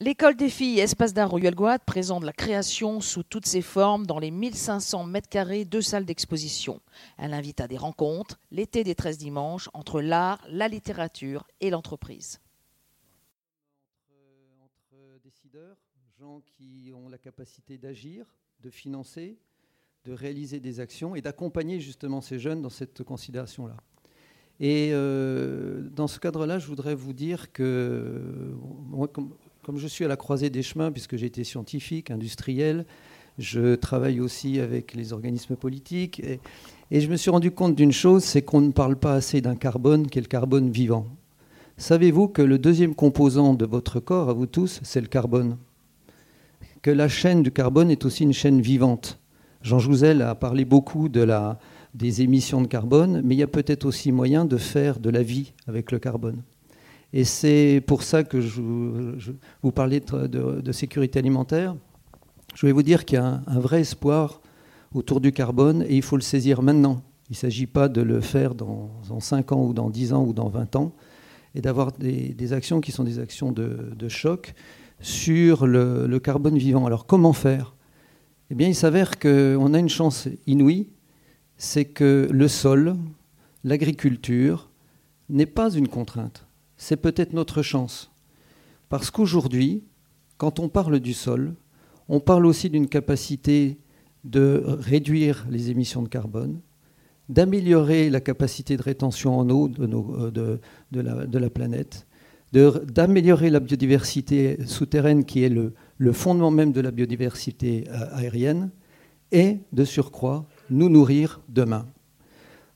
L'école des filles Espace d'art Royal Guad présente la création sous toutes ses formes dans les 1500 mètres carrés de salles d'exposition. Elle invite à des rencontres, l'été des 13 dimanches, entre l'art, la littérature et l'entreprise. Entre, décideurs, gens qui ont la capacité d'agir, de financer, de réaliser des actions et d'accompagner justement ces jeunes dans cette considération-là. Et euh, dans ce cadre-là, je voudrais vous dire que moi, comme, comme je suis à la croisée des chemins, puisque j'ai été scientifique, industriel, je travaille aussi avec les organismes politiques. Et, je me suis rendu compte d'une chose, c'est qu'on ne parle pas assez d'un carbone qui est le carbone vivant. Savez-vous que le deuxième composant de votre corps, à vous tous, c'est le carbone? Que la chaîne du carbone est aussi une chaîne vivante. Jean Jouzel a parlé beaucoup de la, des émissions de carbone, mais il y a peut-être aussi moyen de faire de la vie avec le carbone. Et c'est pour ça que je, vous parlais de, sécurité alimentaire. Je vais vous dire qu'il y a un, vrai espoir autour du carbone et il faut le saisir maintenant. Il ne s'agit pas de le faire dans, 5 ans ou dans 10 ans ou dans 20 ans et d'avoir des, actions qui sont des actions de, choc sur le, carbone vivant. Alors comment faire? Eh bien, il s'avère qu'on a une chance inouïe, c'est que le sol, l'agriculture, n'est pas une contrainte c'est peut-être notre chance. Parce qu'aujourd'hui, quand on parle du sol, on parle aussi d'une capacité de réduire les émissions de carbone, d'améliorer la capacité de rétention en eau de, euh, la, planète, d'améliorer la biodiversité souterraine qui est le, fondement même de la biodiversité euh, aérienne, et de surcroît nous nourrir demain.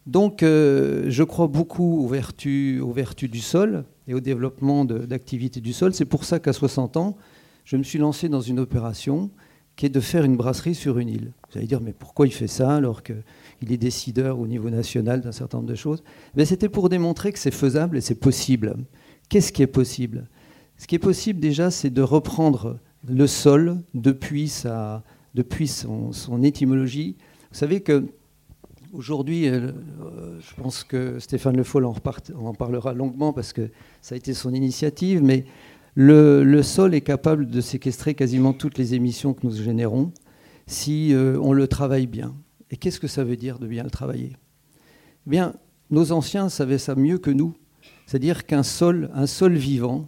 Donc euh, je crois beaucoup aux vertus, aux vertus du sol, et au développement d'activités du sol. C'est pour ça qu'à 60 ans, je me suis lancé dans une opération qui est de faire une brasserie sur une île. Vous allez dire, mais pourquoi il fait ça alors qu'il est décideur au niveau national d'un certain nombre de choses? Mais C'était pour démontrer que c'est faisable et c'est possible. Qu'est-ce qui est possible? Ce qui est possible déjà, c'est de reprendre le sol depuis, sa, depuis son, son étymologie. Vous savez que Aujourd'hui, euh, je pense que Stéphane Le Foll en, en, parlera longuement parce que ça a été son initiative, mais le, sol est capable de séquestrer quasiment toutes les émissions que nous générons si euh, on le travaille bien. Et qu'est-ce que ça veut dire de bien le travailler? Eh Bien, nos anciens savaient ça mieux que nous. C'est-à-dire qu'un sol, un sol vivant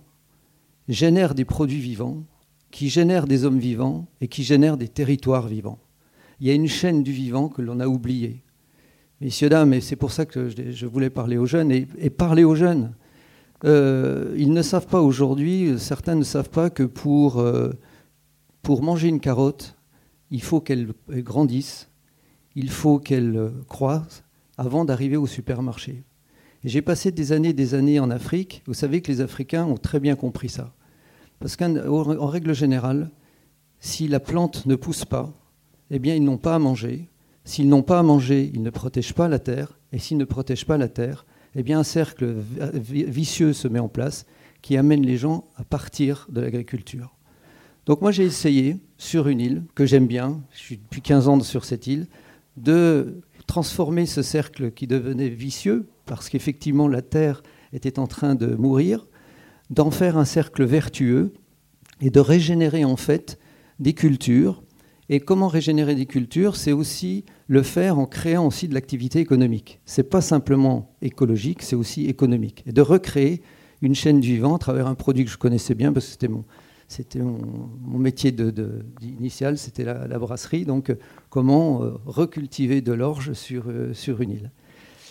génère des produits vivants, qui génèrent des hommes vivants et qui génèrent des territoires vivants. Il y a une chaîne du vivant que l'on a oubliée. Messieurs, dames, et c'est pour ça que je voulais parler aux jeunes, et, parler aux jeunes. Euh, ils ne savent pas aujourd'hui, certains ne savent pas que pour, euh, pour manger une carotte, il faut qu'elle grandisse, il faut qu'elle croisse avant d'arriver au supermarché. J'ai passé des années et des années en Afrique. Vous savez que les Africains ont très bien compris ça. Parce qu'en règle générale, si la plante ne pousse pas, eh bien, ils n'ont pas à manger. S'ils n'ont pas à manger, ils ne protègent pas la terre, et s'ils ne protègent pas la terre, eh bien un cercle vicieux se met en place qui amène les gens à partir de l'agriculture. Donc moi j'ai essayé, sur une île, que j'aime bien, je suis depuis 15 ans sur cette île, de transformer ce cercle qui devenait vicieux, parce qu'effectivement la terre était en train de mourir, d'en faire un cercle vertueux et de régénérer en fait des cultures et comment régénérer des cultures, c'est aussi le faire en créant aussi de l'activité économique. Ce n'est pas simplement écologique, c'est aussi économique. Et de recréer une chaîne du vivant à travers un produit que je connaissais bien, parce que c'était mon, c'était mon, métier de, initial, c'était la, brasserie. Donc, euh, comment euh, recultiver de l'orge sur, euh, sur une île.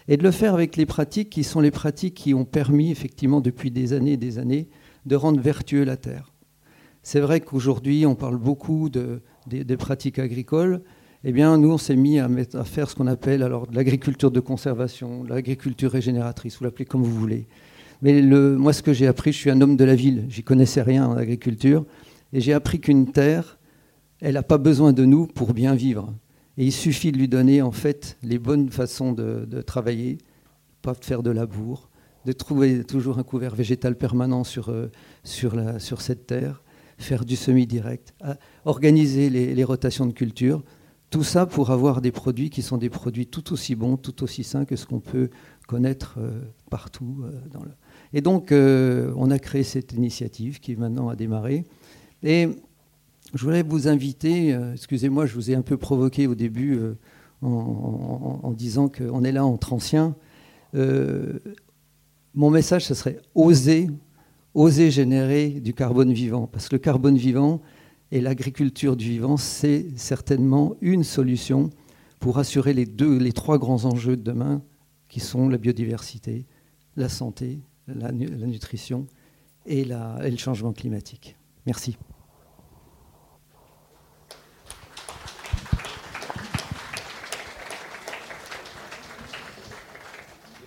Et de le faire avec les pratiques qui sont les pratiques qui ont permis, effectivement, depuis des années et des années, de rendre vertueux la terre. C'est vrai qu'aujourd'hui, on parle beaucoup de, des, pratiques agricoles, eh bien, nous, on s'est mis à, faire ce qu'on appelle alors l'agriculture de conservation, l'agriculture régénératrice, vous l'appelez comme vous voulez. Mais moi, ce que j'ai appris, je suis un homme de la ville, j'y connaissais rien en agriculture, et j'ai appris qu'une terre, elle n'a pas besoin de nous pour bien vivre. Et il suffit de lui donner en fait les bonnes façons de, travailler, pas de faire de labour, de trouver toujours un couvert végétal permanent sur, euh, cette terre, faire du semi-direct, organiser les, rotations de culture. Tout ça pour avoir des produits qui sont des produits tout aussi bons, tout aussi sains que ce qu'on peut connaître euh, partout. Euh, dans. Et donc, on a créé cette initiative qui maintenant a démarré. Et je voudrais vous inviter, excusez-moi, je vous ai un peu provoqué au début en, disant qu'on est là entre anciens. mon message, ce serait oser, oser générer du carbone vivant. Parce que le carbone vivant et l'agriculture du vivant, c'est certainement une solution pour assurer les, deux, les trois grands enjeux de demain, qui sont la biodiversité, la santé, la, nutrition et, et le changement climatique. Merci.